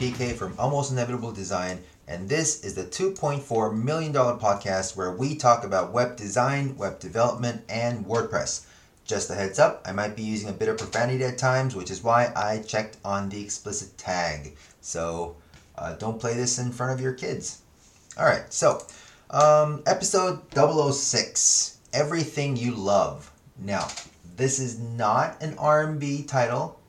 PK from Almost Inevitable Design, and this is the $2.4 million podcast where we talk about web design, web development, and WordPress. Just a heads up, I might be using a bit of profanity at times, which is why I checked on the explicit tag. So uh, don't play this in front of your kids. All right, so um, episode 006 Everything You Love. Now, this is not an R&B title.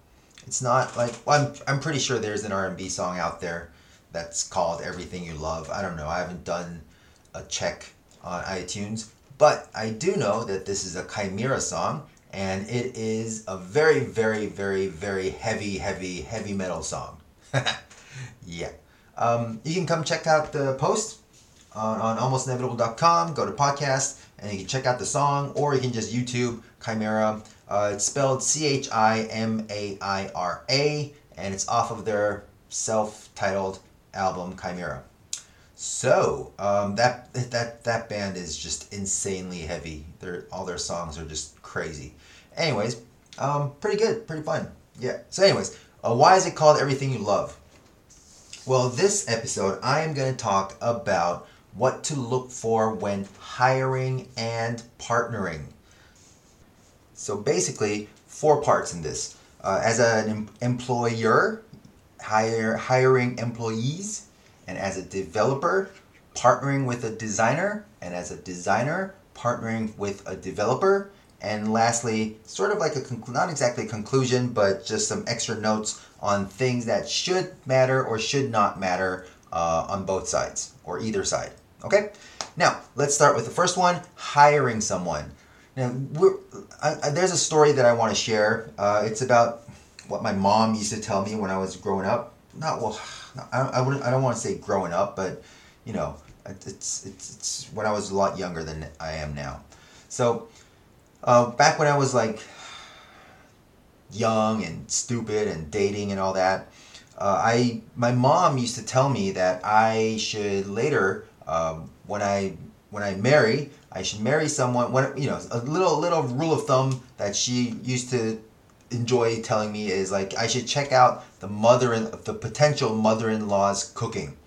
It's not like well, I'm I'm pretty sure there's an R&B song out there that's called Everything You Love. I don't know. I haven't done a check on iTunes, but I do know that this is a Chimaira song and it is a very very very very heavy heavy heavy metal song. yeah. Um, you can come check out the post on, on almostinevitable.com. Go to podcast and you can check out the song, or you can just YouTube Chimaira. Uh, it's spelled C H I M A I R A, and it's off of their self-titled album Chimaira. So um, that that that band is just insanely heavy. Their all their songs are just crazy. Anyways, um, pretty good, pretty fun. Yeah. So, anyways, uh, why is it called Everything You Love? Well, this episode I am going to talk about what to look for when hiring and partnering. So basically, four parts in this. Uh, as an em- employer, hire, hiring employees, and as a developer, partnering with a designer, and as a designer, partnering with a developer, and lastly, sort of like a conc- not exactly conclusion, but just some extra notes on things that should matter or should not matter uh, on both sides or either side. Okay, now let's start with the first one: hiring someone. Now, I, I, there's a story that I want to share. Uh, it's about what my mom used to tell me when I was growing up. Not well, I, I wouldn't. I don't want to say growing up, but you know, it's it's it's when I was a lot younger than I am now. So, uh, back when I was like young and stupid and dating and all that, uh, I my mom used to tell me that I should later um, when I when I marry, I should marry someone. When you know, a little little rule of thumb that she used to enjoy telling me is like I should check out the mother and the potential mother-in-law's cooking,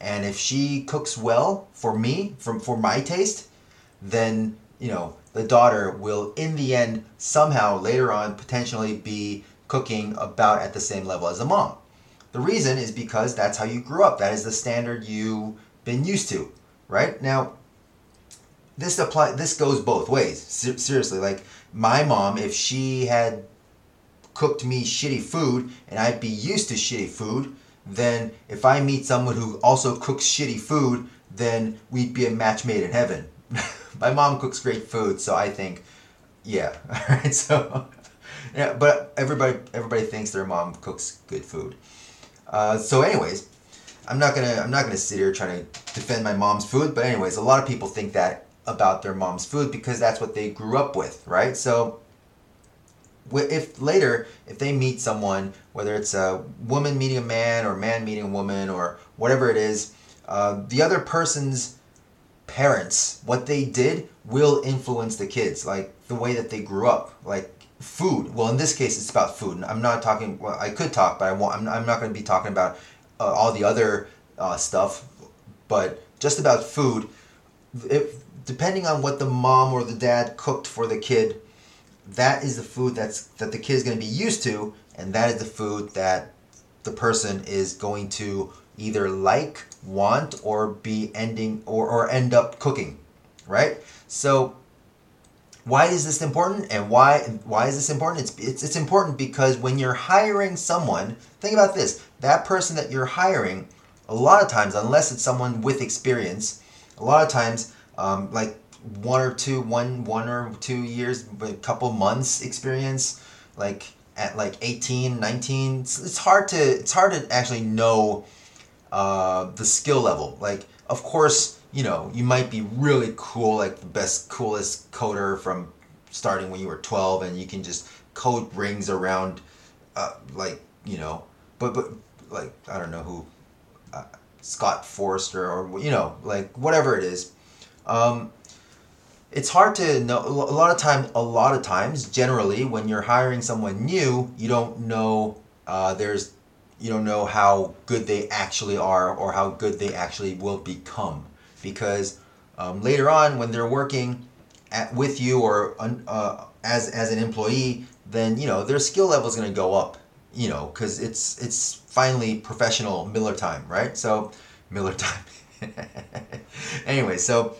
and if she cooks well for me, from for my taste, then you know the daughter will in the end somehow later on potentially be cooking about at the same level as the mom. The reason is because that's how you grew up. That is the standard you've been used to, right? Now, this apply this goes both ways. Ser- seriously, like my mom, if she had cooked me shitty food and I'd be used to shitty food, then if I meet someone who also cooks shitty food, then we'd be a match made in heaven. my mom cooks great food, so I think, yeah, all right. So, yeah, but everybody everybody thinks their mom cooks good food. Uh, so, anyways, I'm not gonna I'm not gonna sit here trying to defend my mom's food, but anyways, a lot of people think that about their mom's food because that's what they grew up with, right? So if later if they meet someone, whether it's a woman meeting a man or man meeting a woman or whatever it is, uh, the other person's parents, what they did will influence the kids, like the way that they grew up, like food. Well, in this case, it's about food. I'm not talking. Well, I could talk, but I won't, I'm, I'm not going to be talking about uh, all the other uh, stuff, but just about food. If depending on what the mom or the dad cooked for the kid, that is the food that's that the kid is going to be used to, and that is the food that the person is going to either like, want, or be ending or, or end up cooking, right? So why is this important and why why is this important it's, it's it's important because when you're hiring someone think about this that person that you're hiring a lot of times unless it's someone with experience a lot of times um, like one or two one one or two years a couple months experience like at like 18 19 it's, it's hard to it's hard to actually know uh, the skill level like of course you know, you might be really cool, like the best, coolest coder from starting when you were 12, and you can just code rings around, uh, like, you know, but, but, like, I don't know who, uh, Scott Forrester, or, you know, like, whatever it is. Um, it's hard to know a lot of time a lot of times generally when you're hiring someone new you don't know uh, there's you don't know how good they actually are or how good they actually will become. Because um, later on when they're working at, with you or uh, as as an employee then you know their skill level is going to go up you know because it's it's finally professional miller time right? So miller time. Anyway so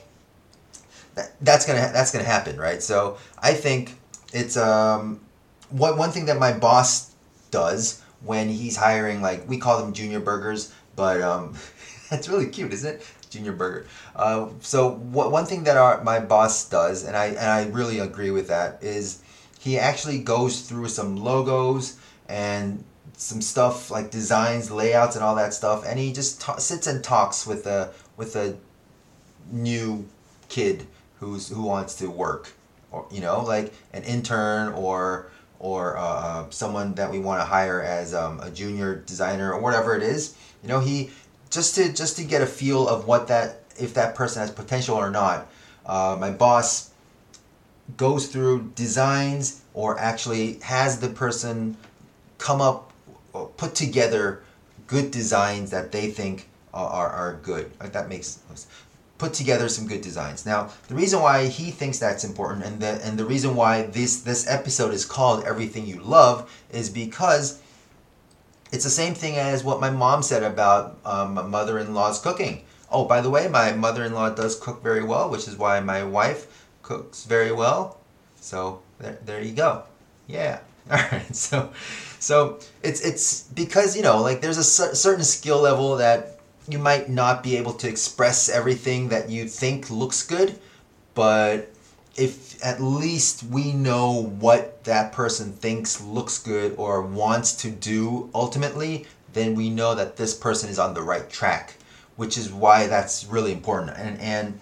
that's gonna that's gonna happen right? So i think it's um one, one thing that my boss does when he's hiring like we call them junior burgers but um that's really cute isn't it? Junior burger. Uh, so what, one thing that our my boss does and i and i really agree with that is he actually goes through some logos and some stuff like designs, layouts, and all that stuff, and he just sits and talks with a with a new kid who's who wants to work, or you know, like an intern or or uh, uh someone that we want to hire as um, a junior designer or whatever it is. You know, he just to just to get a feel of what that if that person has potential or not. Uh, my boss goes through designs or actually has the person come up put together good designs that they think are, are good that makes put together some good designs now the reason why he thinks that's important and the and the reason why this this episode is called everything you love is because it's the same thing as what my mom said about um, my mother-in-law's cooking oh by the way my mother-in-law does cook very well which is why my wife cooks very well so there, there you go. Yeah. All right. So, so it's it's because you know like there's a certain skill level that you might not be able to express everything that you think looks good, but if at least we know what that person thinks looks good or wants to do ultimately, then we know that this person is on the right track, which is why that's really important. And and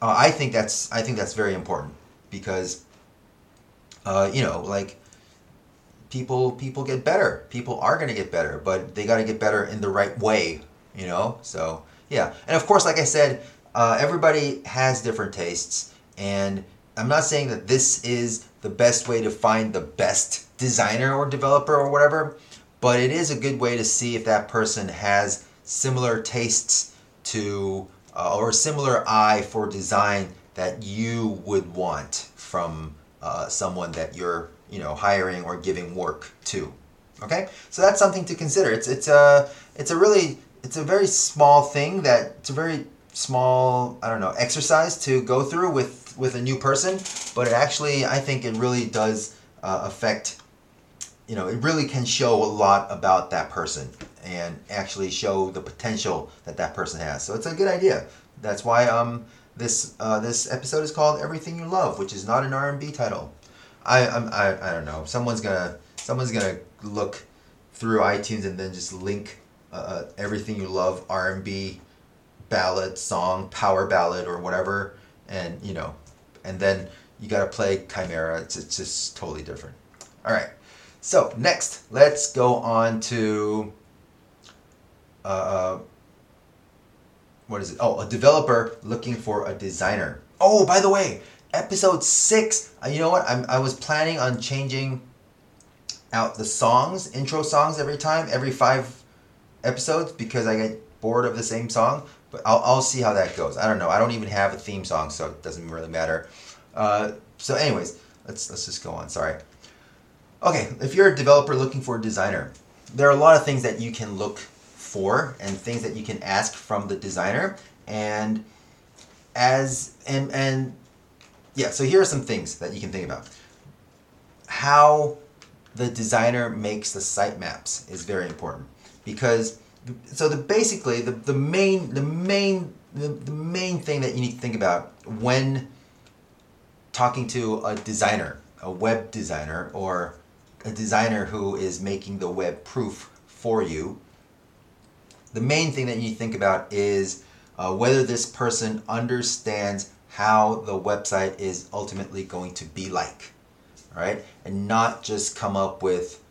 uh, I think that's I think that's very important because uh, you know, like people people get better. People are going to get better, but they got to get better in the right way, you know? So, yeah. And of course, like I said, uh, everybody has different tastes and I'm not saying that this is the best way to find the best designer or developer or whatever, but it is a good way to see if that person has similar tastes to uh, or similar eye for design that you would want from uh, someone that you're you know hiring or giving work to. Okay, so that's something to consider. It's it's a it's a really it's a very small thing that it's a very small I don't know exercise to go through with with a new person, but it actually I think it really does uh, affect. You know, it really can show a lot about that person and actually show the potential that that person has. So it's a good idea. That's why um this uh, this episode is called "Everything You Love," which is not an R and B title. I, I I don't know. Someone's gonna someone's gonna look through iTunes and then just link uh, uh "Everything You Love" R and B ballad song, power ballad, or whatever, and you know, and then you gotta play Chimaira. It's it's just totally different. All right. So next, let's go on to. Uh, uh what is it? Oh, a developer looking for a designer. Oh, by the way, episode six. Uh, you know what? I'm, I was planning on changing out the songs, intro songs every time, every five episodes, because I get bored of the same song. But I'll, I'll see how that goes. I don't know. I don't even have a theme song, so it doesn't really matter. Uh, so, anyways, let's let's just go on. Sorry. Okay, if you're a developer looking for a designer, there are a lot of things that you can look for and things that you can ask from the designer and as and and yeah so here are some things that you can think about how the designer makes the sitemaps is very important because so the basically the, the main the main the, the main thing that you need to think about when talking to a designer a web designer or a designer who is making the web proof for you the main thing that you think about is uh, whether this person understands how the website is ultimately going to be like, right? And not just come up with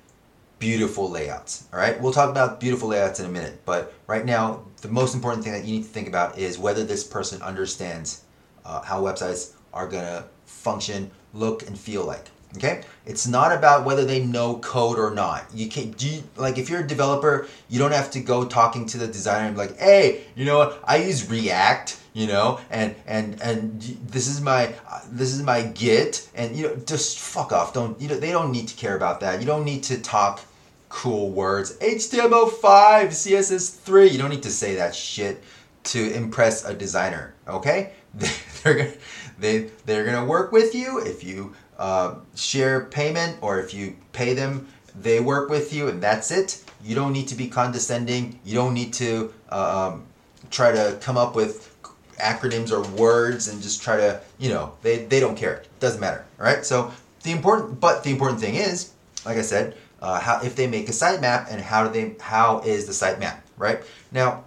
beautiful layouts, all right? We'll talk about beautiful layouts in a minute, but right now, the most important thing that you need to think about is whether this person understands uh, how websites are gonna function, look, and feel like. Okay, it's not about whether they know code or not. You can't do you, like if you're a developer, you don't have to go talking to the designer and be like, hey, you know what? I use React, you know, and and and this is my this is my Git, and you know, just fuck off. Don't you know? They don't need to care about that. You don't need to talk cool words. HTML5, CSS3. You don't need to say that shit to impress a designer. Okay, they're gonna they they're gonna work with you if you uh, share payment or if you pay them, they work with you and that's it. You don't need to be condescending. You don't need to um, try to come up with acronyms or words and just try to, you know, they, they don't care. It doesn't matter. All right. So the important, but the important thing is, like I said, uh, how if they make a sitemap and how do they, how is the sitemap, right? Now,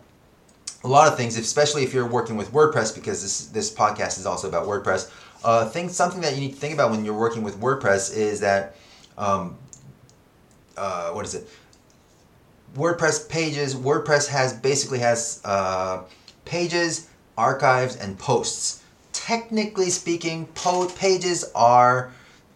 a lot of things, especially if you're working with WordPress, because this this podcast is also about WordPress. Uh, think something that you need to think about when you're working with WordPress is that, um, uh, what is it? WordPress pages. WordPress has basically has uh, pages, archives, and posts. Technically speaking, po- pages are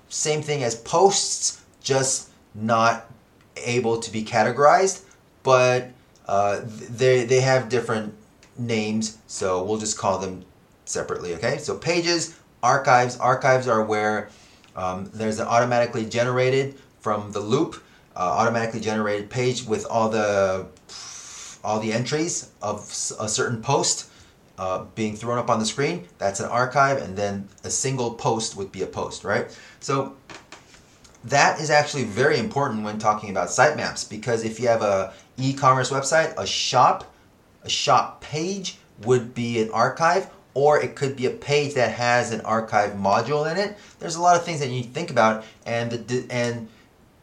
same thing as posts, just not able to be categorized, but uh, they they have different names, so we'll just call them separately. Okay, so pages archives. Archives are where um, there's an automatically generated from the loop, uh, automatically generated page with all the all the entries of a certain post uh, being thrown up on the screen. That's an archive, and then a single post would be a post, right? So that is actually very important when talking about sitemaps because if you have a e-commerce website, a shop, a shop page would be an archive or it could be a page that has an archive module in it. There's a lot of things that you need to think about, and the de- and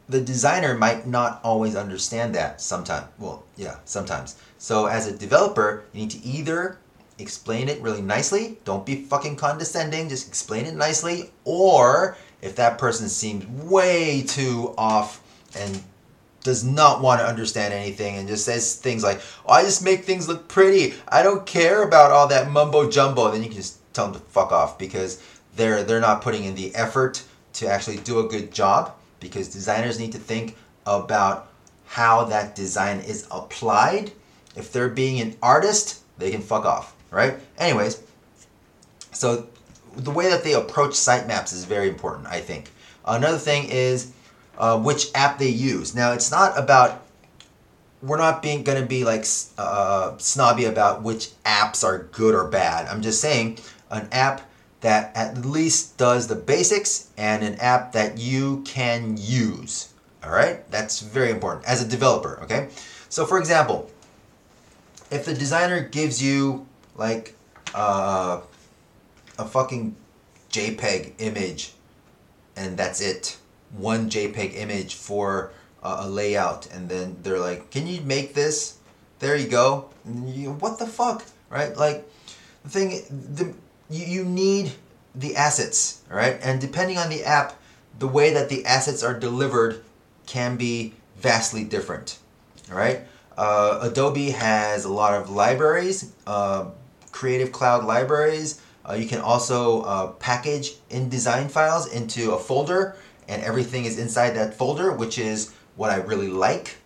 the designer might not always understand that sometimes. Well, yeah, sometimes. So as a developer, you need to either explain it really nicely. Don't be fucking condescending. Just explain it nicely. Or if that person seems way too off and does not want to understand anything and just says things like, oh, I just make things look pretty. I don't care about all that mumbo jumbo. Then you can just tell them to fuck off because they're they're not putting in the effort to actually do a good job because designers need to think about how that design is applied. If they're being an artist, they can fuck off, right? Anyways, so the way that they approach sitemaps is very important, I think. Another thing is uh, which app they use. Now, it's not about we're not being going to be like uh, snobby about which apps are good or bad. I'm just saying an app that at least does the basics and an app that you can use. All right, that's very important as a developer. Okay, so for example, if the designer gives you like uh, a fucking JPEG image and that's it, one JPEG image for uh, a layout, and then they're like, "Can you make this?" There you go. You, what the fuck, right? Like the thing, the you, you need the assets, right? And depending on the app, the way that the assets are delivered can be vastly different, right? Uh, Adobe has a lot of libraries, uh, Creative Cloud libraries. Uh, you can also uh, package InDesign files into a folder and everything is inside that folder, which is what I really like.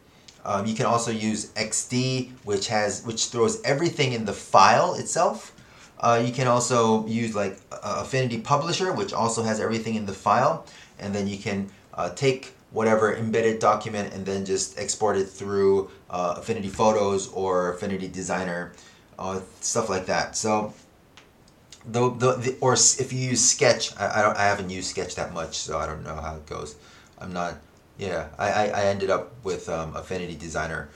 Um, you can also use XD, which has which throws everything in the file itself. Uh, you can also use like Affinity Publisher, which also has everything in the file, and then you can uh, take whatever embedded document and then just export it through uh, Affinity Photos or Affinity Designer, uh, stuff like that. So the, the, the or if you use Sketch, I, I don't I haven't used Sketch that much, so I don't know how it goes. I'm not. Yeah, I, I, I ended up with um, Affinity Designer,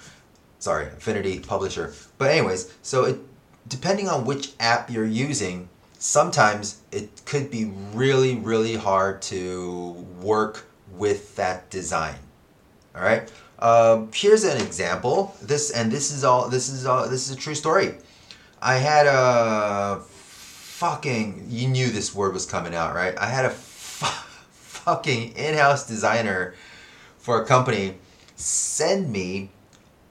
sorry, Affinity Publisher. But anyways, so it depending on which app you're using, sometimes it could be really really hard to work with that design. All right. Um, here's an example. This and this is all. This is all. This is a true story. I had a fucking you knew this word was coming out, right? I had a f- fucking in-house designer for a company send me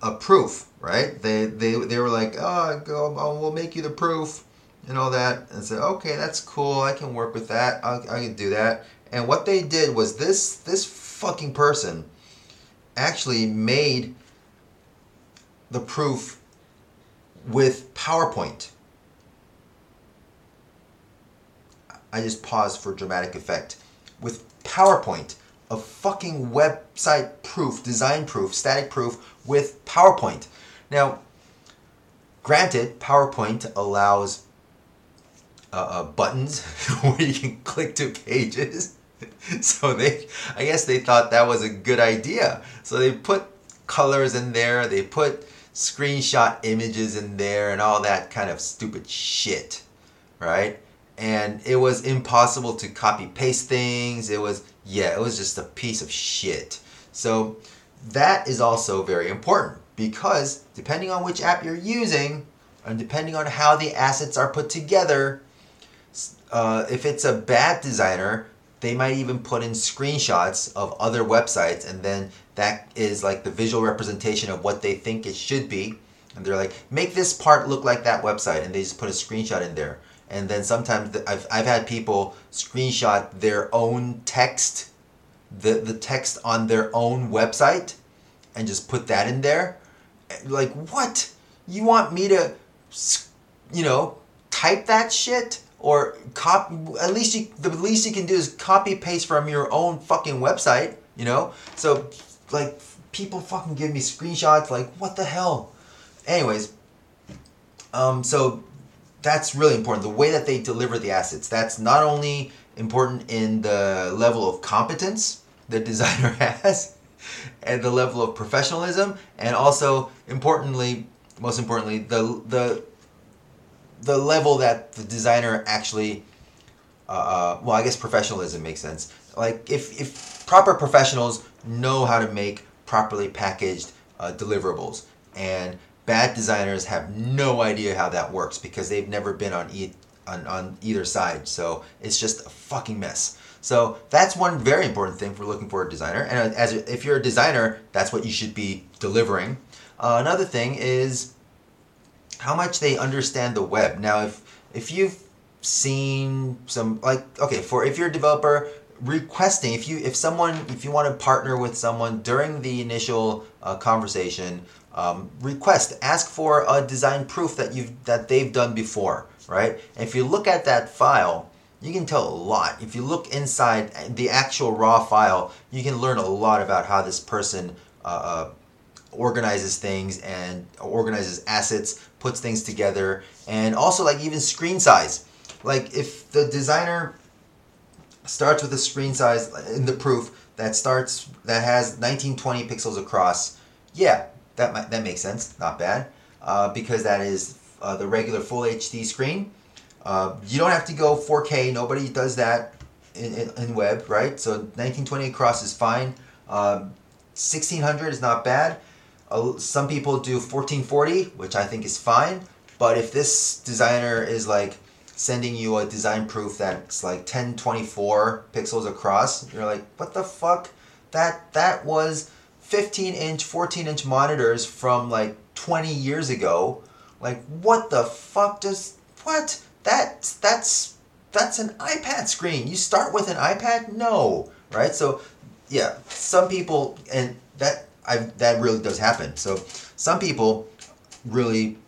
a proof, right? They they they were like, "Oh, go, oh, we'll make you the proof." And all that, and said, okay, that's cool. I can work with that. I, I can do that. And what they did was this this fucking person actually made the proof with PowerPoint. I just paused for dramatic effect. With PowerPoint, a fucking website proof, design proof, static proof with PowerPoint. Now, granted, PowerPoint allows uh, uh, buttons where you can click to pages. so they, I guess they thought that was a good idea. So they put colors in there, they put screenshot images in there, and all that kind of stupid shit, right? And it was impossible to copy paste things. It was, yeah, it was just a piece of shit. So that is also very important because depending on which app you're using and depending on how the assets are put together, uh, if it's a bad designer, they might even put in screenshots of other websites and then that is like the visual representation of what they think it should be and they're like make this part look like that website. And they just put a screenshot in there. And then sometimes I've, I've had people screenshot their own text the, the text on their own website and just put that in there. Like what? You want me to you know type that shit? Or copy at least you the least you can do is copy paste from your own fucking website you know? So like people fucking give me screenshots like what the hell anyways um so that's really important. The way that they deliver the assets that's not only important in the level of competence the designer has and the level of professionalism and also importantly most importantly the the the level that the designer actually uh, uh, well i guess professionalism makes sense. Like if if proper professionals know how to make properly packaged uh, deliverables and bad designers have no idea how that works because they've never been on, e- on, on either side. So it's just a fucking mess. So that's one very important thing for looking for a designer. And as if you're a designer that's what you should be delivering. Uh, another thing is how much they understand the web. Now, if if you've seen some like okay, for if you're a developer requesting if you if someone if you want to partner with someone during the initial uh, conversation um, request ask for a design proof that you've that they've done before right and if you look at that file you can tell a lot if you look inside the actual raw file you can learn a lot about how this person uh, uh organizes things and organizes assets, puts things together, and also like even screen size. Like if the designer starts with a screen size in the proof that starts that has 1920 pixels across, yeah, that might, that makes sense, not bad, uh, because that is uh, the regular full HD screen. Uh, you don't have to go 4K. Nobody does that in, in, in web, right? So 1920 across is fine. 1600 um, is not bad some people do 1440, which I think is fine. But if this designer is like sending you a design proof that's like 1024 pixels across, you're like, what the fuck? That that was 15 inch, 14 inch monitors from like 20 years ago. Like, what the fuck does what? That that's that's an iPad screen. You start with an iPad? No, right? So, yeah, some people and that I that really does happen. So some people really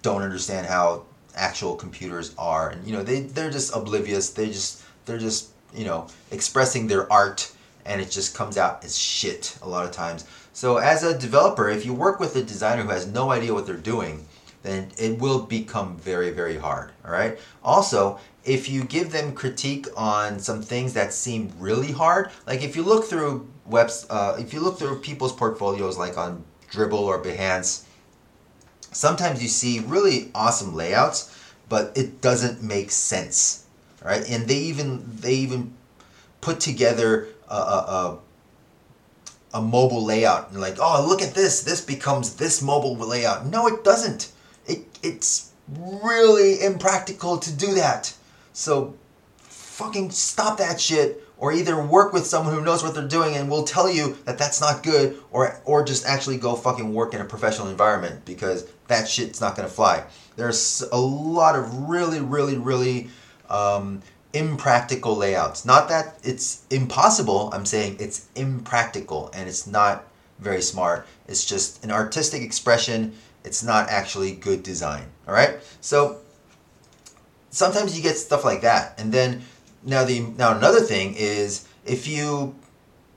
don't understand how actual computers are, and you know they they're just oblivious. They just they're just you know expressing their art, and it just comes out as shit a lot of times. So as a developer, if you work with a designer who has no idea what they're doing, then it will become very very hard. All right. Also, if you give them critique on some things that seem really hard, like if you look through webs, uh, if you look through people's portfolios like on Dribbble or Behance, sometimes you see really awesome layouts, but it doesn't make sense, right? And they even they even put together a, a, a, a mobile layout and like, oh, look at this, this becomes this mobile layout. No, it doesn't. It it's really impractical to do that. So fucking stop that shit or either work with someone who knows what they're doing and will tell you that that's not good or or just actually go fucking work in a professional environment because that shit's not to fly. There's a lot of really really really um, impractical layouts. Not that it's impossible, I'm saying it's impractical and it's not very smart. It's just an artistic expression. It's not actually good design. All right? So sometimes you get stuff like that. And then now the now another thing is if you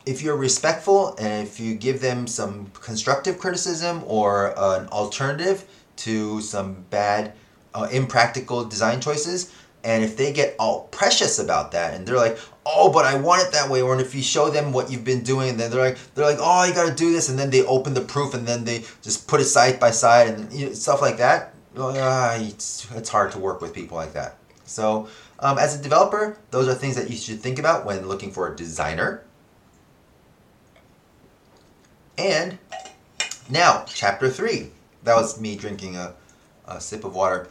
if you're respectful and if you give them some constructive criticism or an alternative to some bad uh, impractical design choices and if they get all precious about that and they're like oh but i want it that way or if you show them what you've been doing then they're like they're like oh you got to do this and then they open the proof and then they just put it side by side and you know, stuff like that uh, it's, it's hard to work with people like that. So um, as a developer those are things that you should think about when looking for a designer. And now chapter three. That was me drinking a, a sip of water.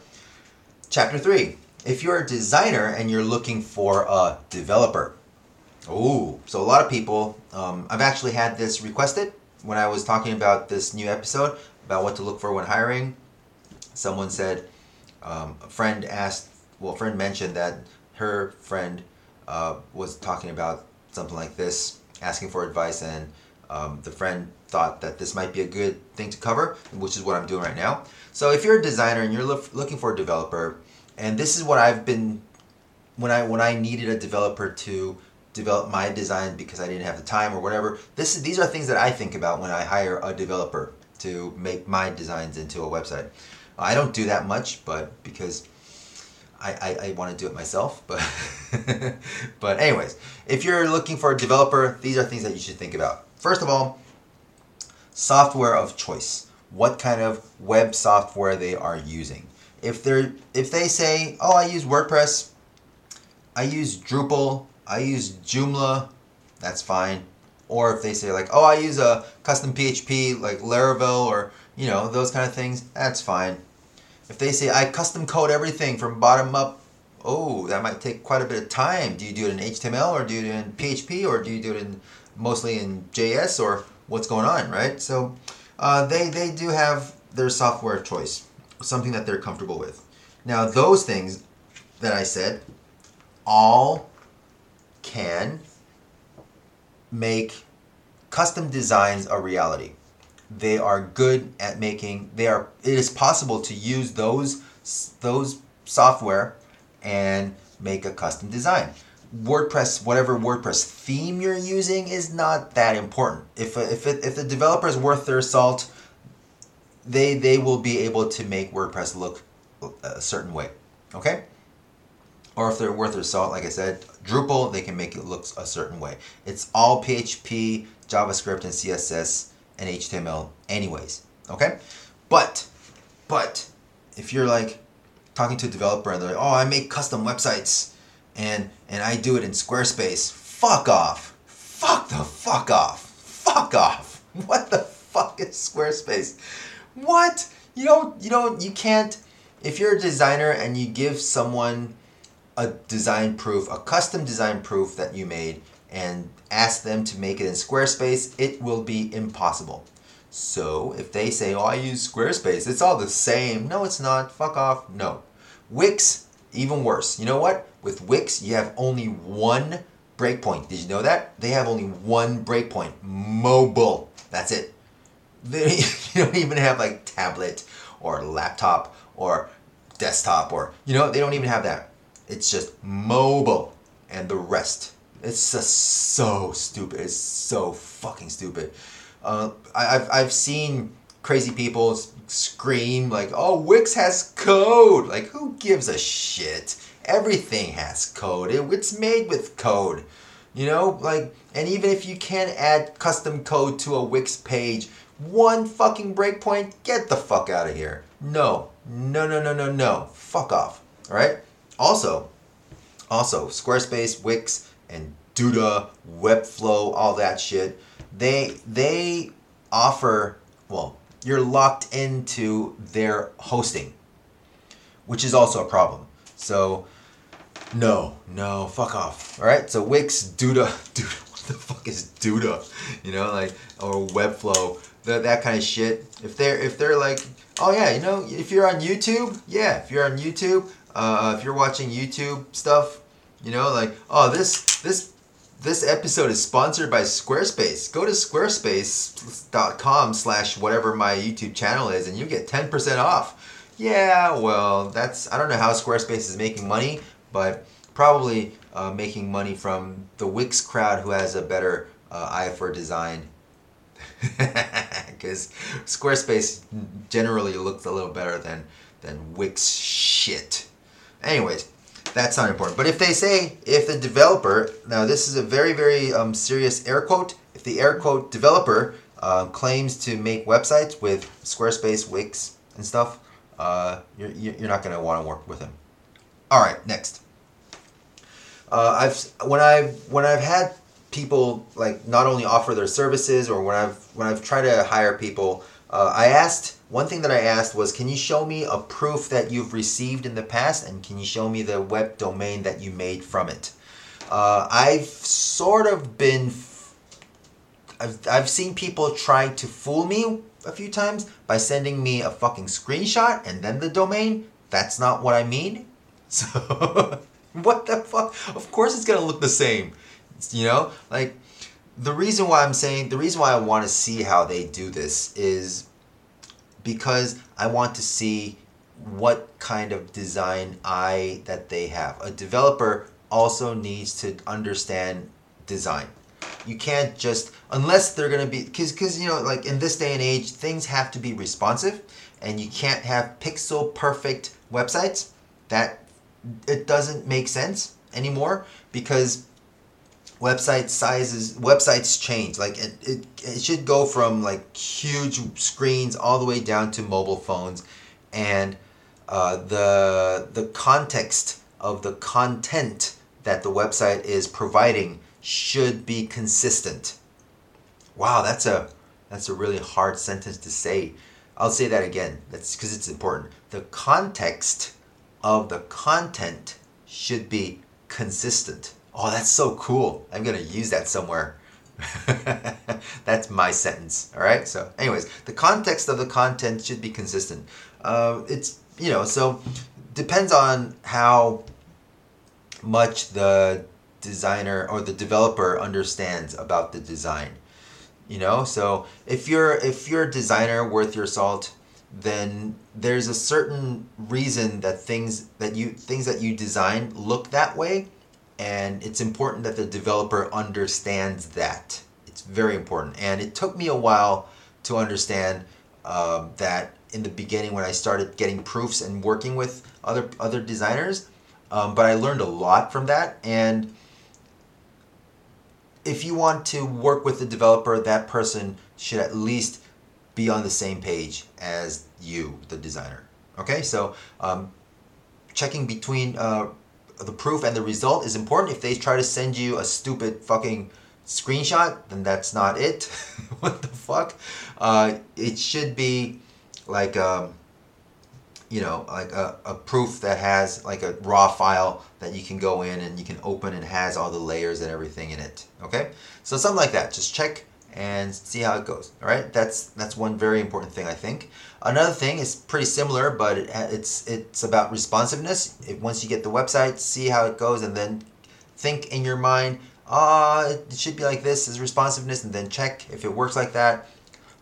Chapter three if you're a designer and you're looking for a developer, oh, so a lot of people, um, I've actually had this requested when I was talking about this new episode about what to look for when hiring. Someone said, um, a friend asked, well, a friend mentioned that her friend uh, was talking about something like this, asking for advice, and um, the friend thought that this might be a good thing to cover, which is what I'm doing right now. So if you're a designer and you're lo- looking for a developer, and this is what I've been when I when I needed a developer to develop my design because I didn't have the time or whatever. This these are things that I think about when I hire a developer to make my designs into a website. I don't do that much, but because I, I, I want to do it myself. But but anyways, if you're looking for a developer, these are things that you should think about. First of all, software of choice. What kind of web software they are using if they're if they say, "Oh, I use WordPress, I use Drupal, I use Joomla," that's fine. Or if they say like, "Oh, I use a custom PHP like Laravel or you know those kind of things," that's fine. If they say I custom code everything from bottom up, oh, that might take quite a bit of time. Do you do it in HTML or do you do it in PHP or do you do it in mostly in JS or what's going on, right? So uh, they they do have their software choice something that they're comfortable with. Now, those things that I said all can make custom designs a reality. They are good at making they are it is possible to use those those software and make a custom design. WordPress, whatever WordPress theme you're using is not that important. If if it, if the developer is worth their salt, they they will be able to make WordPress look uh, a certain way. Okay? Or if they're worth their salt, like I said, Drupal, they can make it look a certain way. It's all PHP, JavaScript, and CSS and HTML anyways. Okay? But, but, if you're like talking to a developer and they're like, oh, I make custom websites and and I do it in Squarespace, fuck off. Fuck the fuck off. Fuck off. What the fuck is Squarespace? What? You don't you don't you can't if you're a designer and you give someone a design proof, a custom design proof that you made and ask them to make it in Squarespace, it will be impossible. So if they say, "Oh, I use Squarespace. It's all the same." No, it's not. Fuck off. No. Wix even worse. You know what? With Wix, you have only one breakpoint. Did you know that? They have only one breakpoint. Mobile. That's it. They, don't even have like tablet or laptop or desktop or you know they don't even have that. It's just mobile and the rest. It's just so stupid. It's so fucking stupid. Uh, I, have I've seen crazy people scream like, "Oh, Wix has code!" Like, who gives a shit? Everything has code. It, it's made with code. You know, like, and even if you can't add custom code to a Wix page, one fucking breakpoint, get the fuck out of here. No, no, no, no, no, no. Fuck off. All right. Also, also Squarespace, Wix, and Duda, Webflow, all that shit. They they offer well, you're locked into their hosting, which is also a problem. So, no, no, fuck off. All right. So Wix, Duda, Duda. What the fuck is Duda? You know, like or Webflow that that kind of shit. If they're if they're like, oh yeah, you know, if you're on YouTube, yeah, if you're on YouTube, uh, if you're watching YouTube stuff, You know, like oh this this this episode is sponsored by Squarespace. Go to squarespace.com slash whatever my YouTube channel is and you get 10% off. Yeah, well, that's, I don't know how Squarespace is making money, but probably uh, making money from the Wix crowd who has a better uh, eye for design. Because Squarespace generally looks a little better than, than Wix shit. Anyways, that's not important. But if they say, if the developer, now this is a very, very um, serious air quote, if the air quote developer uh, claims to make websites with Squarespace, Wix, and stuff, uh, you're, you're not to want to work with him. All right, next. Uh, I've when I've when I've had people like not only offer their services or when I've when I've tried to hire people, uh, I asked one thing that I asked was, can you show me a proof that you've received in the past, and can you show me the web domain that you made from it? Uh, I've sort of been, I've, I've seen people try to fool me a few times by sending me a fucking screenshot and then the domain. That's not what I mean. So, what the fuck? Of course it's gonna look the same. You know, like the reason why I'm saying the reason why I want to see how they do this is because I want to see what kind of design eye that they have. A developer also needs to understand design. You can't just unless they're going to be cuz cuz you know like in this day and age things have to be responsive and you can't have pixel perfect websites. That it doesn't make sense anymore because website sizes websites change. Like it, it, it should go from like huge screens all the way down to mobile phones. And uh, the the context of the content that the website is providing should be consistent. Wow that's a that's a really hard sentence to say. I'll say that again. That's because it's important. The context of the content should be consistent Oh, that's so cool. I'm going to use that somewhere. that's my sentence. All right. So, anyways, the context of the content should be consistent. Uh, it's, you know, so depends on how much the designer or the developer understands about the design. You know, so if you're if you're a designer worth your salt, then there's a certain reason that things that you things that you design look that way and it's important that the developer understands that. It's very important. And it took me a while to understand uh, that in the beginning when I started getting proofs and working with other other designers. Um, but I learned a lot from that. And if you want to work with the developer, that person should at least be on the same page as you, the designer. Okay, so um, checking between uh, the proof and the result is important. If they try to send you a stupid fucking screenshot, then that's not it. what the fuck? Uh, it should be like um, you know, like a, a proof that has like a raw file that you can go in and you can open and has all the layers and everything in it. Okay, so something like that. Just check and see how it goes. All right, that's that's one very important thing I think. Another thing is pretty similar, but it, it's it's about responsiveness. Once you get the website, see how it goes, and then think in your mind, ah, uh, it should be like this is responsiveness, and then check if it works like that.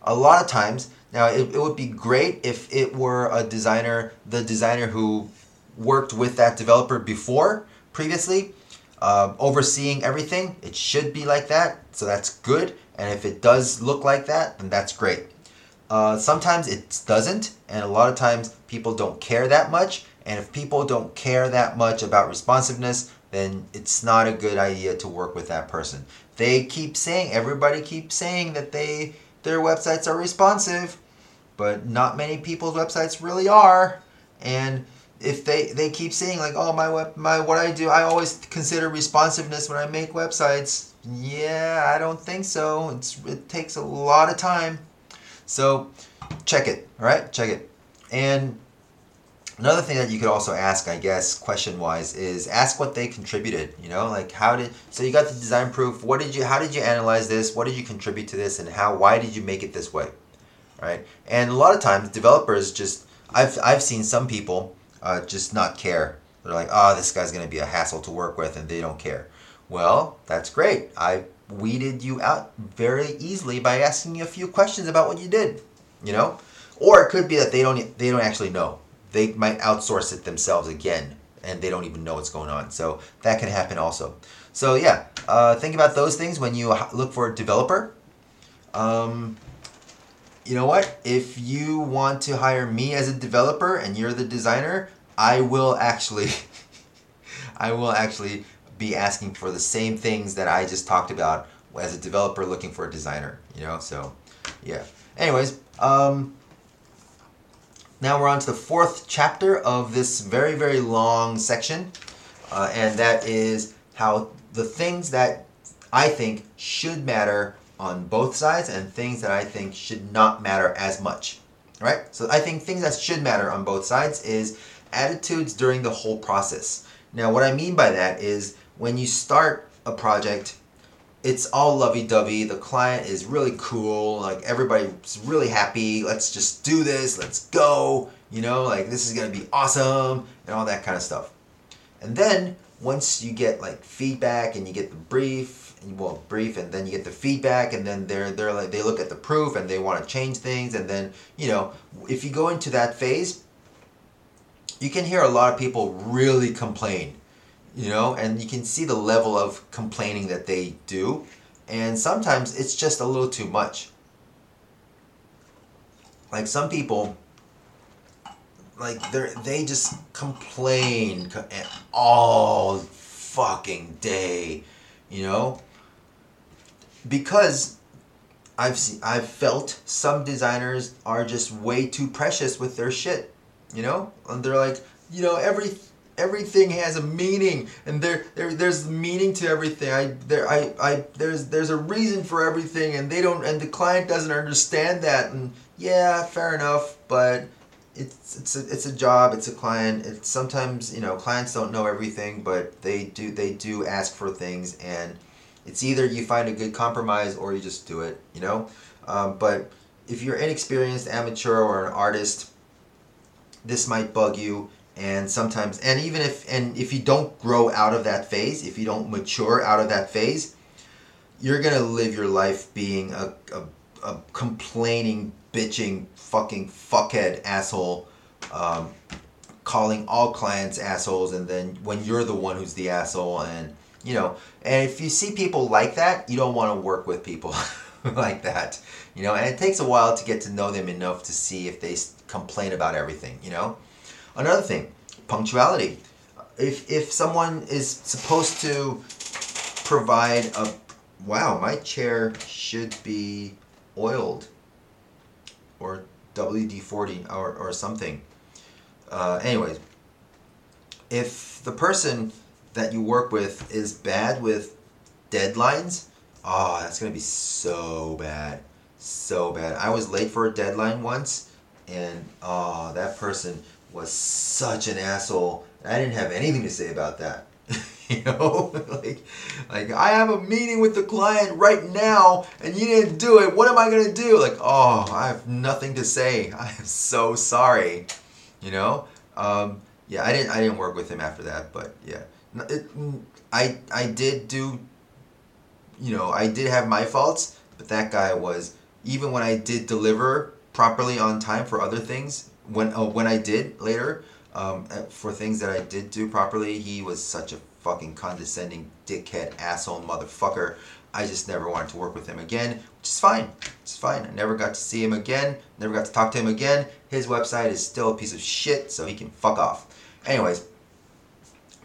A lot of times, now it, it would be great if it were a designer, the designer who worked with that developer before previously, uh, overseeing everything. It should be like that, so that's good and if it does look like that, then that's great. Uh, sometimes it doesn't, and a lot of times people don't care that much. And if people don't care that much about responsiveness, then it's not a good idea to work with that person. They keep saying, everybody keeps saying that they their websites are responsive, but not many people's websites really are. And if they they keep saying like, oh my web my what I do, I always consider responsiveness when I make websites yeah, I don't think so. It's, it takes a lot of time. So check it, all right? Check it. And another thing that you could also ask, I guess, question wise, is ask what they contributed. You know, like how did so you got the design proof. What did you? How did you analyze this? What did you contribute to this? And how? Why did you make it this way? Right? And a lot of times, developers just I've I've seen some people uh, just not care They're like, oh, this guy's to be a hassle to work with, and they don't care. Well, that's great. I weeded you out very easily by asking you a few questions about what you did. You know, or it could be that they don't they don't actually know. They might outsource it themselves again, and they don't even know what's going on. So that can happen also. So yeah, uh, think about those things when you look for a developer. Um, you know what? If you want to hire me as a developer and you're the designer, I will actually, I will actually be asking for the same things that I just talked about as a developer looking for a designer. You know, so yeah. Anyways, um, now we're on to the fourth chapter of this very very long section, uh, and that is how the things that I think should matter on both sides and things that I think should not matter as much. Right? So I think things that should matter on both sides is attitudes during the whole process. Now, what I mean by that is when you start a project, it's all lovey dovey. The client is really cool. Like everybody's really happy. Let's just do this. Let's go. You know, like this is going to be awesome and all that kind of stuff. And then once you get like feedback and you get the brief and, well brief and then you get the feedback and then they're they're like they look at the proof and they want to change things and then you know if you go into that phase you can hear a lot of people really complain you know and you can see the level of complaining that they do. And sometimes it's just a little too much. Like some people like they they just complain eh, all fucking day you know? Because I've seen, I've felt some designers are just way too precious with their shit, you know, and they're like, you know, every everything has a meaning, and there there there's meaning to everything. I there I I there's there's a reason for everything, and they don't, and the client doesn't understand that, and yeah, fair enough, but it's it's a, it's a job it's a client it's sometimes you know clients don't know everything but they do they do ask for things and it's either you find a good compromise or you just do it, you know? Um, but if you're inexperienced, amateur, or an artist, this might bug you and sometimes and even if and if you don't grow out of that phase if you don't mature out of that phase you're gonna live your life being a, a, a complaining bitching fucking fuckhead asshole um, calling all clients assholes and then when you're the one who's the asshole and you know and if you see people like that you don't want to work with people like that you know and it takes a while to get to know them enough to see if they complain about everything you know another thing punctuality if if someone is supposed to provide a wow my chair should be oiled or WD-40 or, or something uh, anyways if the person that you work with is bad with deadlines, oh, that's gonna be so bad, so bad. I was late for a deadline once, and oh, that person was such an asshole. I didn't have anything to say about that. you know, like, like I have a meeting with the client right now, and you didn't do it. What am I gonna do? Like, oh, I have nothing to say. I am so sorry. You know, um, yeah, I didn't I didn't work with him after that, but yeah it, I I did do you know I did have my faults but that guy was even when I did deliver properly on time for other things when oh, when I did later um, for things that I did do properly he was such a fucking condescending dickhead asshole motherfucker I just never wanted to work with him again which is fine it's fine I never got to see him again never got to talk to him again his website is still a piece of shit so he can fuck off anyways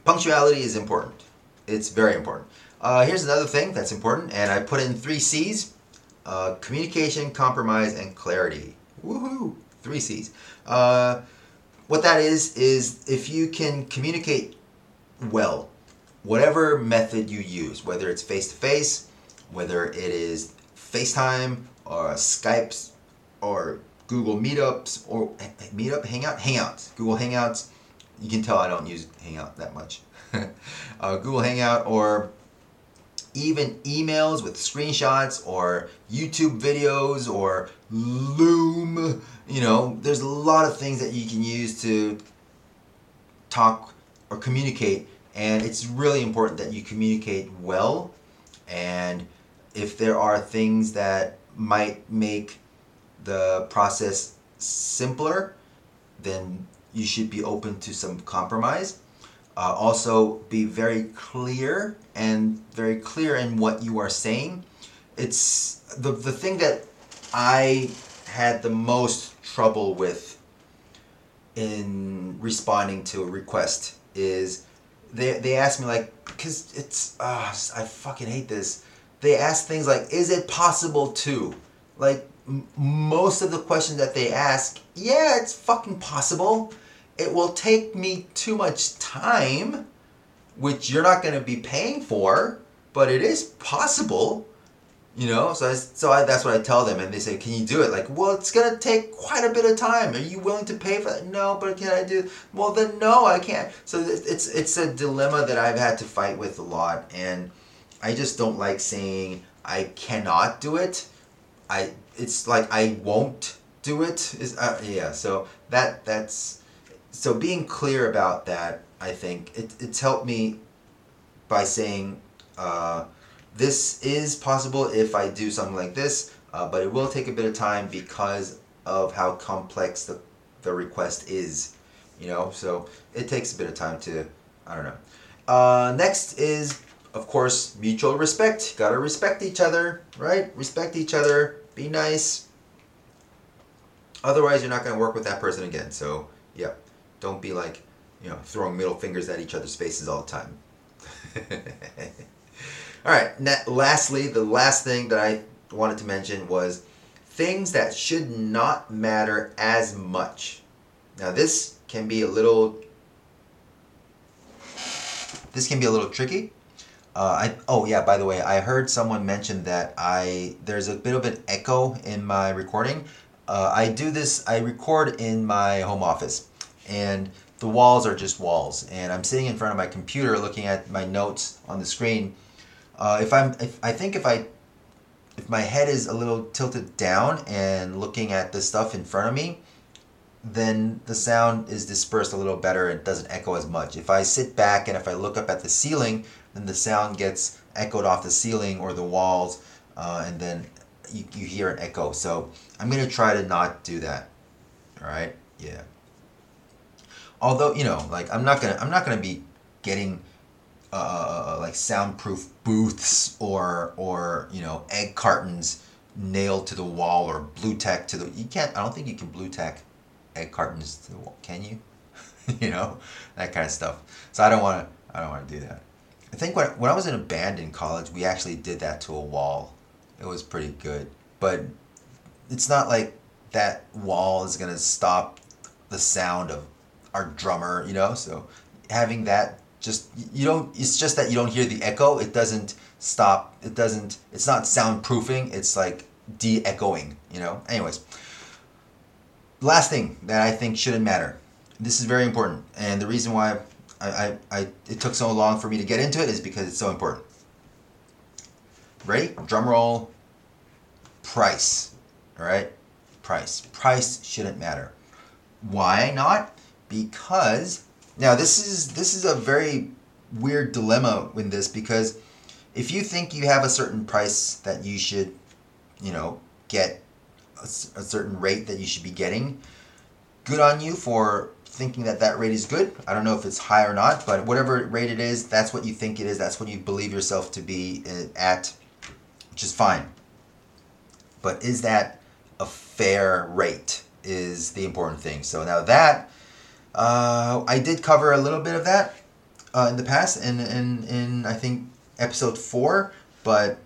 Punctuality is important. It's very important. Uh, here's another thing that's important, and I put in three C's uh, communication, compromise, and clarity. Woohoo! Three C's. Uh, what that is, is if you can communicate well, whatever method you use, whether it's face to face, whether it is FaceTime or Skypes or Google Meetups or Meetup, Hangout, Hangouts, Google Hangouts, you can tell I don't use Hangout that much. uh, Google Hangout or even emails with screenshots or YouTube videos or Loom. You know, there's a lot of things that you can use to talk or communicate, and it's really important that you communicate well. And if there are things that might make the process simpler, then you should be open to some compromise. Uh, also, be very clear and very clear in what you are saying. It's the, the thing that I had the most trouble with in responding to a request is they, they asked me like because it's uh, I fucking hate this. They ask things like is it possible to? Like m- most of the questions that they ask yeah it's fucking possible it will take me too much time which you're not going to be paying for but it is possible you know, so I, so I, that's what I tell them, and they say, "Can you do it?" Like, well, it's gonna take quite a bit of time. Are you willing to pay for that? No, but can I do? It? Well, then no, I can't. So it's it's a dilemma that I've had to fight with a lot, and I just don't like saying I cannot do it. I it's like I won't do it. Is uh, yeah. So that that's so being clear about that. I think it, it's helped me by saying. Uh, this is possible if I do something like this, uh, but it will take a bit of time because of how complex the, the request is, you know, so it takes a bit of time to, I don't know. Uh, next is, of course, mutual respect. Gotta respect each other, right? Respect each other, be nice. Otherwise, you're not gonna work with that person again. So, yeah, don't be like, you know, throwing middle fingers at each other's faces all the time. All right. lastly, the last thing that I wanted to mention was things that should not matter as much. Now, this can be a little. This can be a little tricky. Uh, I oh yeah. By the way, I heard someone mention that I there's a bit of an echo in my recording. Uh, I do this. I record in my home office, and the walls are just walls. And I'm sitting in front of my computer, looking at my notes on the screen, uh, if I'm, if I think if I, if my head is a little tilted down and looking at the stuff in front of me, then the sound is dispersed a little better and doesn't echo as much. If I sit back and if I look up at the ceiling, then the sound gets echoed off the ceiling or the walls, uh, and then you, you hear an echo. So I'm gonna try to not do that. All right, yeah. Although you know, like I'm not gonna I'm not gonna be getting uh, uh, uh, like soundproof booths or or you know egg cartons nailed to the wall or blue tack to the you can't I don't think you can blue tack egg cartons to the wall can you? You know that kind of stuff. So I don't want to I don't want to do that. I think when, when I was in a band in college we actually did that to a wall. It was pretty good. But it's not like that wall is gonna stop the sound of our drummer you know? So having that just you don't it's just that you don't hear the echo. It doesn't stop it doesn't it's not soundproofing. It's like de-echoing you know? Anyways. Last thing that i think shouldn't matter. This is very important. And the reason why I, I, I it took so long for me to get into it is because it's so important. Ready? Drum roll. Price. All right? Price. Price shouldn't matter. Why not because now this is this is a very weird dilemma in this because if you think you have a certain price that you should, you know, get a, a certain rate that you should be getting, good on you for thinking that that rate is good. I don't know if it's high or not, but whatever rate it is, that's what you think it is. That's what you believe yourself to be uh, at, which is fine. But is that a fair rate? Is the important thing. So now that uh, I did cover a little bit of that uh, in the past, in, in, in I think episode four, but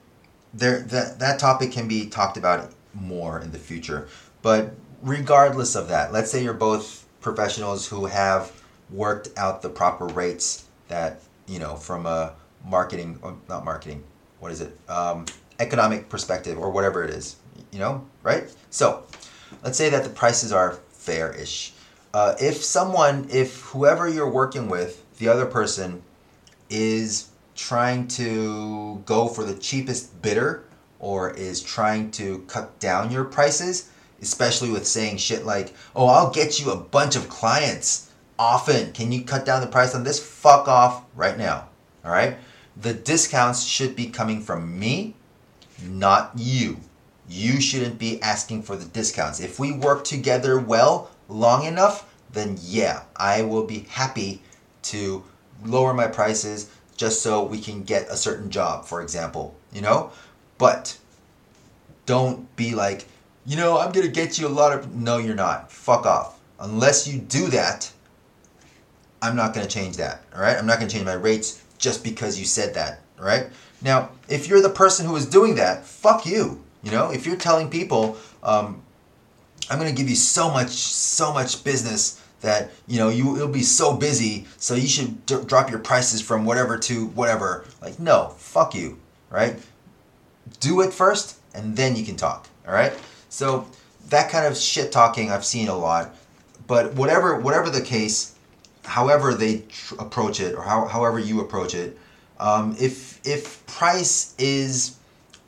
there that that topic can be talked about more in the future. But regardless of that, let's say you're both professionals who have worked out the proper rates that you know from a marketing not marketing, what is it? Um, economic perspective or whatever it is, you know, right? So let's say that the prices are fair-ish uh, if someone, if whoever you're working with, the other person is trying to go for the cheapest bidder or is trying to cut down your prices, especially with saying shit like, oh, I'll get you a bunch of clients often. Can you cut down the price on this? Fuck off right now. All right? The discounts should be coming from me, not you. You shouldn't be asking for the discounts. If we work together well long enough, then yeah, I will be happy to lower my prices just so we can get a certain job, for example, you know? But don't be like, you know, I'm gonna get you a lot of. No, you're not. Fuck off. Unless you do that, I'm not gonna change that, all right? I'm not gonna change my rates just because you said that, all right? Now, if you're the person who is doing that, fuck you. You know, if you're telling people, um, I'm gonna give you so much, so much business that you know you it'll be so busy so you should d- drop your prices from whatever to whatever. Like no fuck you right? Do it first and then you can talk all right? So that kind of shit talking i've seen a lot but whatever whatever the case however they tr- approach it or how, however you approach it um, if if price is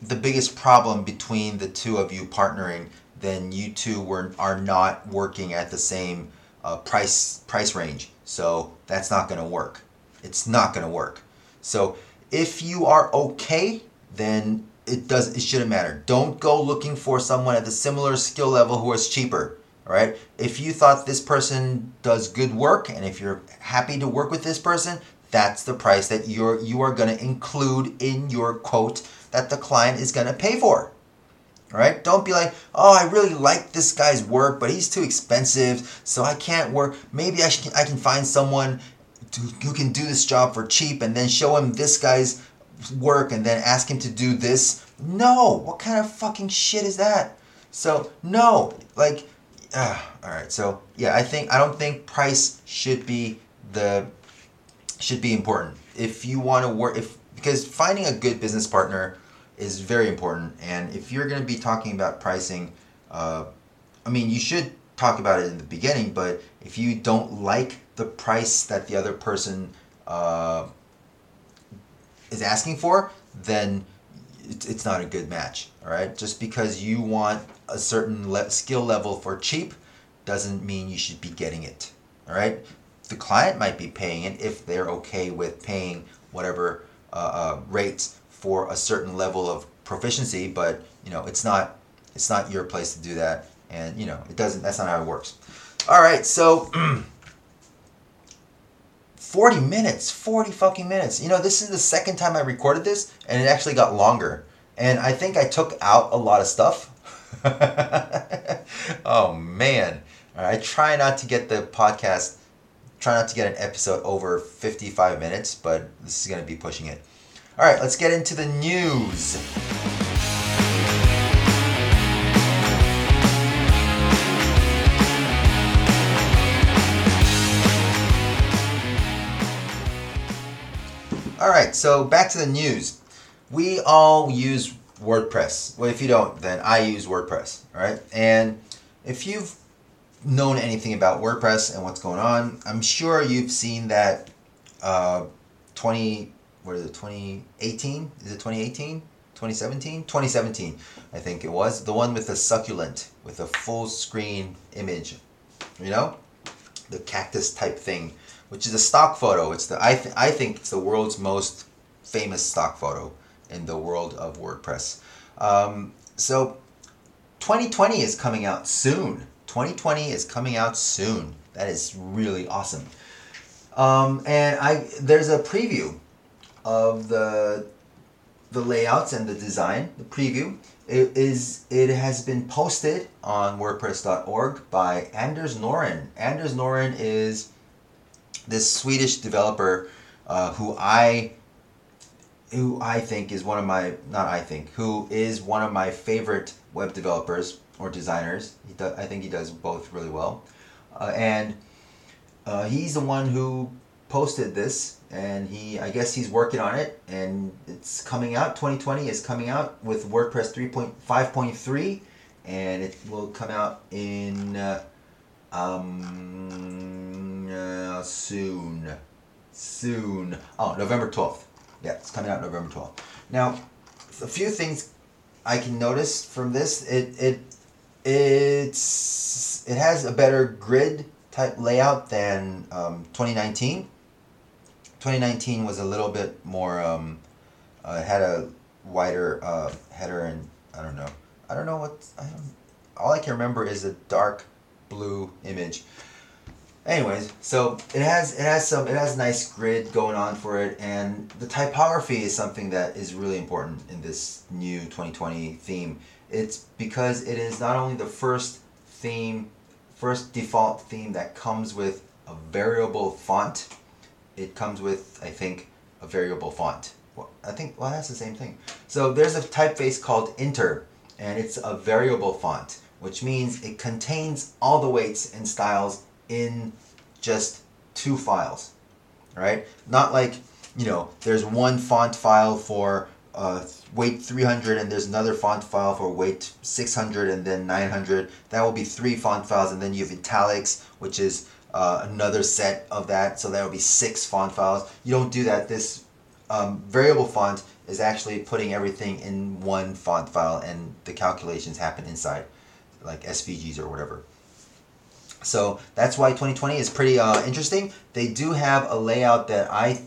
the biggest problem between the two of you partnering then you two were are not working at the same uh, price price range. So that's not going to work. It's not going to work. So if you are okay, then it does it shouldn't matter. Don't go looking for someone at the similar skill level who is cheaper. All right. If you thought this person does good work, and if you're happy to work with this person, that's the price that you're you are going to include in your quote that the client is going to pay for. Right? Don't be like, oh, I really like this guy's work, but he's too expensive, so I can't work. Maybe I, should, I can find someone to, who can do this job for cheap and then show him this guy's work and then ask him to do this. No, what kind of fucking shit is that? So, no, like, uh, all right. So, yeah, I think, I don't think price should be the, should be important. If you want to work, if, because finding a good business partner, is very important. And if you're going to be talking about pricing, uh, I mean, you should talk about it in the beginning, but if you don't like the price that the other person uh, is asking for, then it's not a good match. All right, just because you want a certain le- skill level for cheap doesn't mean you should be getting it. All right, the client might be paying it if they're okay with paying whatever uh, uh, rates for a certain level of proficiency, but you know, it's not it's not your place to do that, and you know, it doesn't. That's not how it works. All right, so. 40 minutes 40 fucking minutes you know this is the second time i recorded this and it actually got longer and i think i took out a lot of stuff oh man i try not to get the podcast try not to get an episode over 55 minutes but this is going to be pushing it all right, let's get into the news. All right, so back to the news. We all use WordPress. Well, if you don't, then I use WordPress. All right, and if you've known anything about WordPress and what's going on, I'm sure you've seen that uh, 20 what is it 2018 is it 2018 2017 2017 i think it was. The one with the succulent with a full screen image you know? The cactus type thing which is a stock photo. It's the i, th- I think it's the world's most famous stock photo in the world of wordpress. Um, so 2020 is coming out soon. 2020 is coming out soon. That is really awesome. Um, and i there's a preview of the the layouts and the design, the preview, it is it has been posted on WordPress.org by Anders Noren. Anders Noren is this Swedish developer uh, who I who I think is one of my not I think who is one of my favorite web developers or designers. He do, I think he does both really well, uh, and uh, he's the one who posted this and he I guess he's working on it and it's coming out 2020 is coming out with WordPress 3.5.3 and it will come out in uh, um uh, soon soon. Oh November 12th yeah it's coming out November 12th now a few things I can notice from this it it it's it has a better grid type layout than um, 2019. 2019 was a little bit more. Um, uh, had a wider uh, header and I don't know. I don't know what I don't. All I can remember is a dark blue image. Anyways, so it has it has some it has a nice grid going on for it, and the typography is something that is really important in this new 2020 theme. It's because it is not only the first theme, first default theme that comes with a variable font. It comes with I think a variable font. Well, I think well that's the same thing. So there's a typeface called Inter, and it's a variable font, which means it contains all the weights and styles in just two files, right? Not like, you know, there's one font file for uh, weight 300 and there's another font file for weight 600 and then 900. That will be three font files and then you have italics, which is uh, another set of that. So that will be six font files. You don't do that. This um, variable font is actually putting everything in one font file and the calculations happen inside, like SVGs or whatever. So that's why 2020 is pretty uh, interesting. They do have a layout that I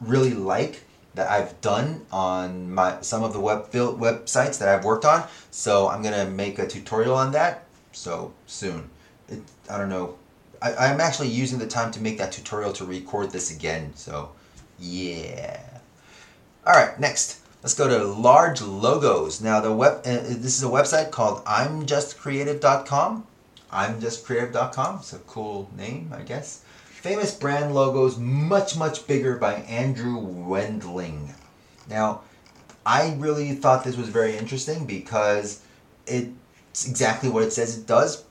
really like that I've done on my some of the web websites that I've worked on. So I'm gonna make a tutorial on that. So soon. It, I don't know. I, I'm actually using the time to make that tutorial to record this again. So yeah. All right, next. Let's go to large logos. Now the web. Uh, this is a website called I'mJustCreative.com. I'mJustCreative.com. It's a cool name, I guess. Famous brand logos, much, much bigger by Andrew Wendling. Now, I really thought this was very interesting because it's exactly what it says it does.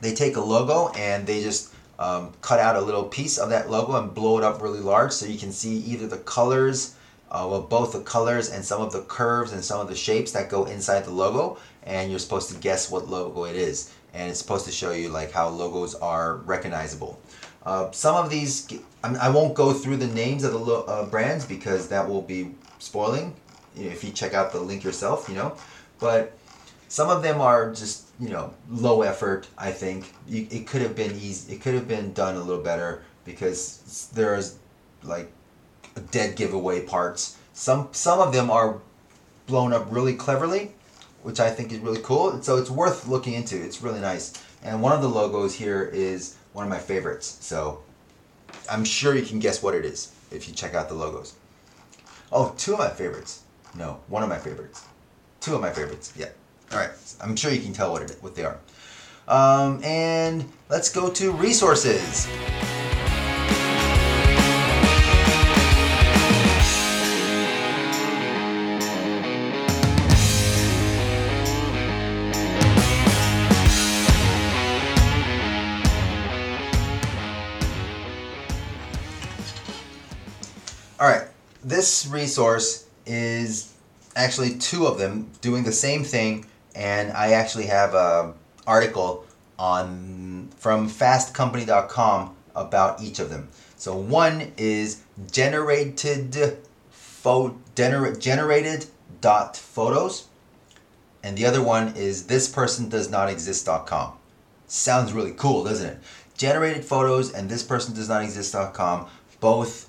They take a logo and they just um, cut out a little piece of that logo and blow it up really large so you can see either the colors, uh, well, both the colors and some of the curves and some of the shapes that go inside the logo, and you're supposed to guess what logo it is and it's supposed to show you like how logos are recognizable. Uh, some of these, I, mean, I won't go through the names of the lo- uh, brands because that will be spoiling if you check out the link yourself, you know. But some of them are just you know low effort. I think you, it could have been easy. It could have been done a little better because there's like dead giveaway parts. Some some of them are blown up really cleverly, which I think is really cool. So it's worth looking into. It's really nice. And one of the logos here is one of my favorites. So I'm sure you can guess what it is if you check out the logos. Oh, two of my favorites. No, one of my favorites. Two of my favorites. Yeah. All right. I'm sure you can tell what it what they are. Um, and let's go to resources. All right, this resource is actually two of them doing the same thing, and I actually have an article on from fastcompany.com about each of them. So one is generated pho, gener, generated dot photos, and the other one is this person does not exist.com. Sounds really cool, doesn't it? Generated photos and this person does not exist.com both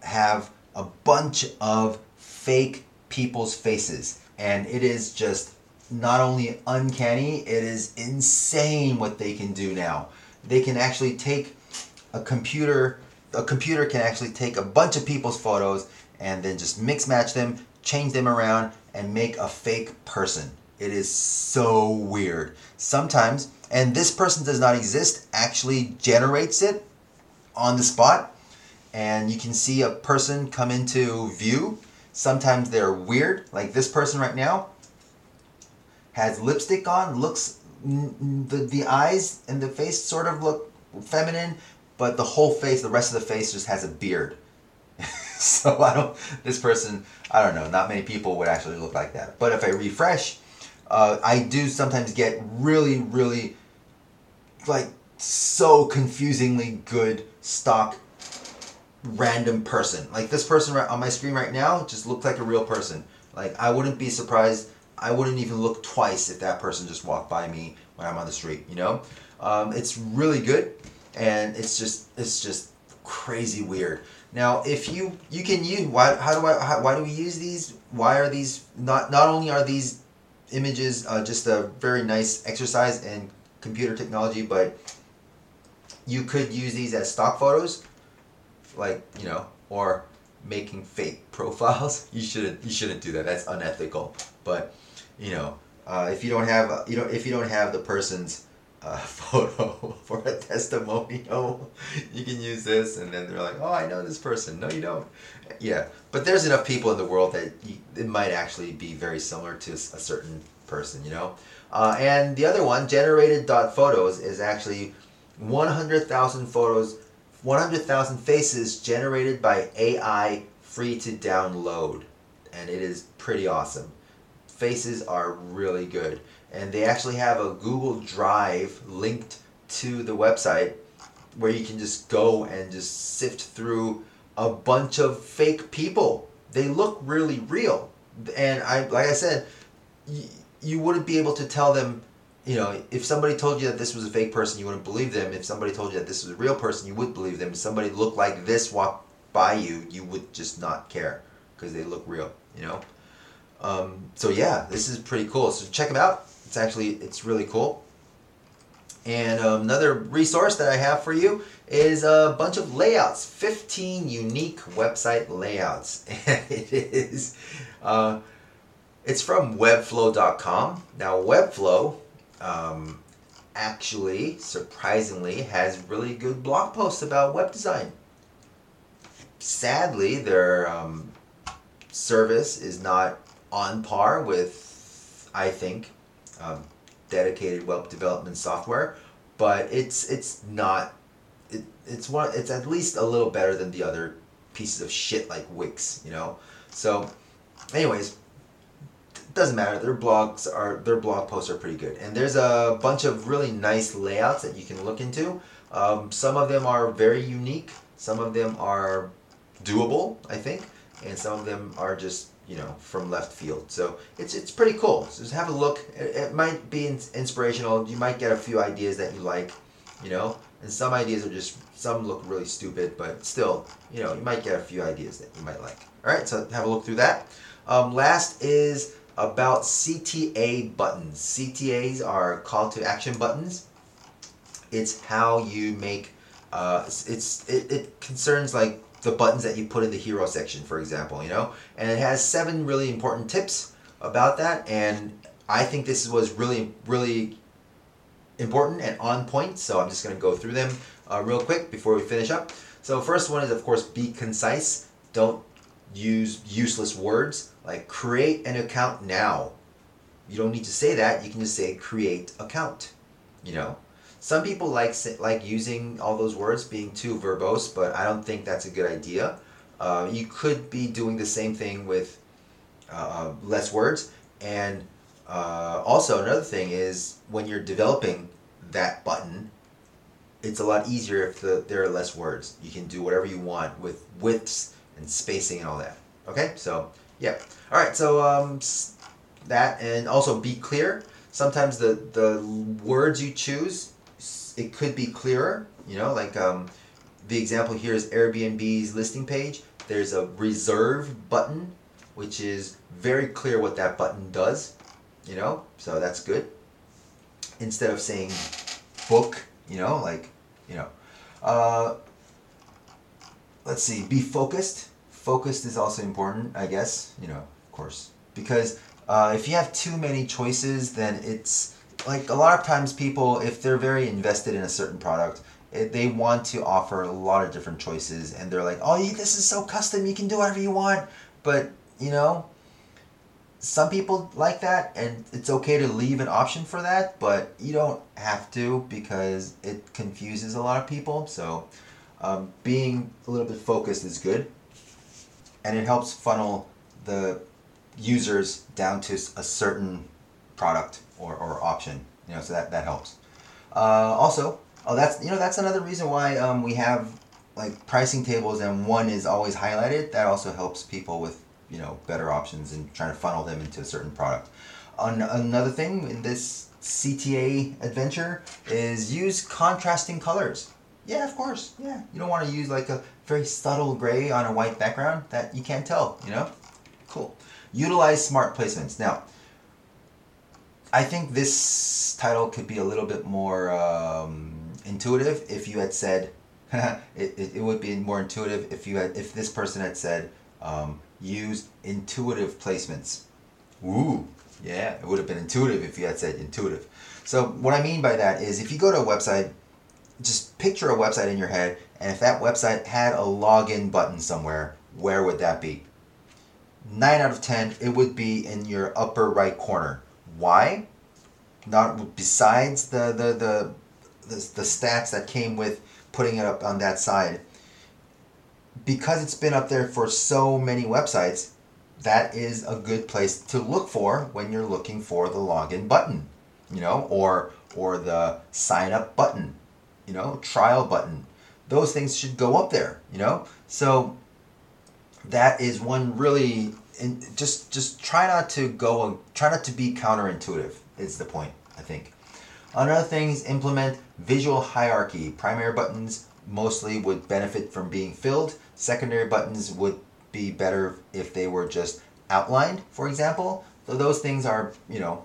have a bunch of fake people's faces. And it is just not only uncanny, it is insane what they can do now. They can actually take a computer, a computer can actually take a bunch of people's photos and then just mix match them, change them around, and make a fake person. It is so weird. Sometimes, and this person does not exist, actually generates it on the spot and you can see a person come into view. Sometimes they're weird, like this person right now has lipstick on, looks the the eyes and the face sort of look feminine, but the whole face, the rest of the face just has a beard. so I don't this person, I don't know, not many people would actually look like that. But if I refresh, uh, I do sometimes get really really like so confusingly good stock random person. Like this person on my screen right now just looked like a real person. Like I wouldn't be surprised. I wouldn't even look twice if that person just walked by me when I'm on the street. You know. Um, it's really good, and it's just it's just crazy weird. Now, if you you can use why how do I how, why do we use these? Why are these not not only are these images uh, just a very nice exercise in computer technology, but you could use these as stock photos, like you know, or making fake profiles. You shouldn't you shouldn't do that. That's unethical. But you know, uh, if you don't have you know if you don't have the person's uh, photo for a testimonial, you can use this, and then they're like, "Oh, I know this person." No, you don't. Yeah, but there's enough people in the world that you, it might actually be very similar to a certain person, you know. Uh, and the other one, generated photos, is actually 100,000 photos, 100,000 faces generated by AI, free to download, and it is pretty awesome. Faces are really good and they actually have a Google Drive linked to the website where you can just go and just sift through a bunch of fake people. They look really real, and I like I said, you, you wouldn't be able to tell them. You know, if somebody told you that this was a fake person, you wouldn't believe them. If somebody told you that this was a real person, you would believe them. If somebody looked like this walked by you, you would just not care because they look real. You know. Um, so yeah, this is pretty cool. So check them out. It's actually it's really cool. And um, another resource that I have for you is a bunch of layouts, 15 unique website layouts. It is, uh, it's from webflow.com. Now, Webflow um, actually, surprisingly, has really good blog posts about web design. Sadly, their um, service is not on par with, I think, um, dedicated web development software, but it's it's not it, it's one it's at least a little better than the other pieces of shit like Wix, you know. So, anyways, doesn't matter. Their blogs are their blog posts are pretty good, and there's a bunch of really nice layouts that you can look into. Um, some of them are very unique. Some of them are doable, I think, and some of them are just you know, from left field. So it's it's pretty cool. So just have a look. It, it might be inspirational. You might get a few ideas that you like, you know, and some ideas are just some look really stupid, but still, you know, you might get a few ideas that you might like. All right, so have a look through that. Um, last is about CTA buttons. CTAs are call to action buttons. It's how you make. Uh, it's it, it concerns like the buttons that you put in the hero section, for example, you know? And it has seven really important tips about that, and I think this was really, really important and on point, so I'm just going to go through them uh, real quick before we finish up. So first one is, of course, be concise. Don't use useless words like create an account now. You don't need to say that. You can just say create account, you know? Some people like like using all those words, being too verbose, but I don't think that's a good idea. Uh, you could be doing the same thing with uh, less words, and uh, also another thing is when you're developing that button, it's a lot easier if the, there are less words. You can do whatever you want with widths and spacing and all that. Okay, so yeah. All right, so um, that and also be clear. Sometimes the the words you choose it could be clearer. You know, like um, the example here is Airbnb's listing page. There's a reserve button, which is very clear what that button does. You know, so that's good. Instead of saying book, you know, like, you know. Uh, let's see, be focused. Focused is also important, I guess, you know, of course. Because uh, if you have too many choices, then it's like a lot of times people if they're very invested in a certain product it, they want to offer a lot of different choices and they're like oh this is so custom you can do whatever you want. But you know some people like that and it's okay to leave an option for that but you don't have to because it confuses a lot of people. So um, being a little bit focused is good and it helps funnel the users down to a certain product or, or option. You know, so that, that helps. Uh, also, oh, that's you know that's another reason why um, we have like pricing tables and one is always highlighted. That also helps people with you know better options and trying to funnel them into a certain product. An- another thing in this CTA adventure is use contrasting colors. Yeah, of course. Yeah, you don't want to use like a very subtle gray on a white background that you can't tell. You know, cool. Utilize smart placements. Now, I think this title could be a little bit more um, intuitive if you had said. it, it, it would be more intuitive if you had if this person had said um, use intuitive placements. Ooh, yeah, it would have been intuitive if you had said intuitive. So what I mean by that is if you go to a website, just picture a website in your head, and if that website had a login button somewhere, where would that be? Nine out of ten, it would be in your upper right corner. Why? Not besides the the the the, the stats that came with putting it up on that side. Because it's been up there for so many websites, that is a good place to look for when you're looking for the login button, you know, or or the sign up button, you know, trial button. Those things should go up there, you know. So that is one really and just just try not to go and try not to be counterintuitive is the point, I think. Another thing is implement visual hierarchy. Primary buttons mostly would benefit from being filled. Secondary buttons would be better if they were just outlined, for example. So those things are, you know,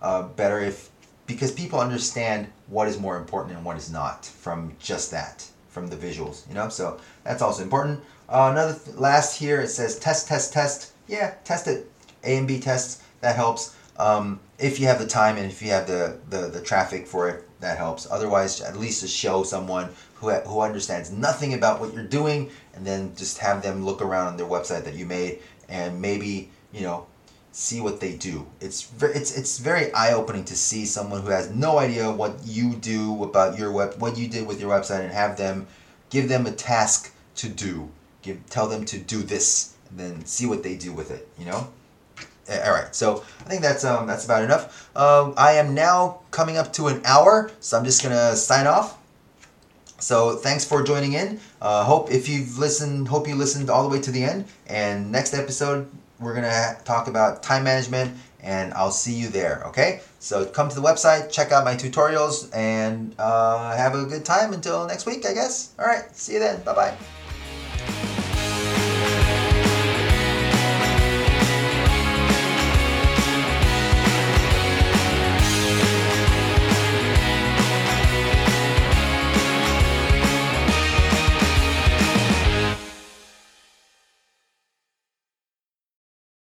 uh, better if because people understand what is more important and what is not from just that, from the visuals, you know. So that's also important. Uh, another th- last here it says test, test, test. Yeah, test it. A and B tests that helps. Um, if you have the time and if you have the, the, the traffic for it, that helps. Otherwise, at least to show someone who, who understands nothing about what you're doing and then just have them look around on their website that you made and maybe, you know, see what they do. It's it's, it's very eye-opening to see someone who has no idea what you do about your web, what you did with your website and have them, give them a task to do. Give, tell them to do this then see what they do with it, you know? all right so i think that's um that's about enough. Um i am now coming up to an hour so i'm just gonna sign off. So thanks for joining in. Uh, hope if you've listened hope you listened all the way to the end. And next episode we're gonna talk about time management and i'll see you there okay? So come to the website check out my tutorials and uh, have a good time until next week i guess. All right see you then. Bye bye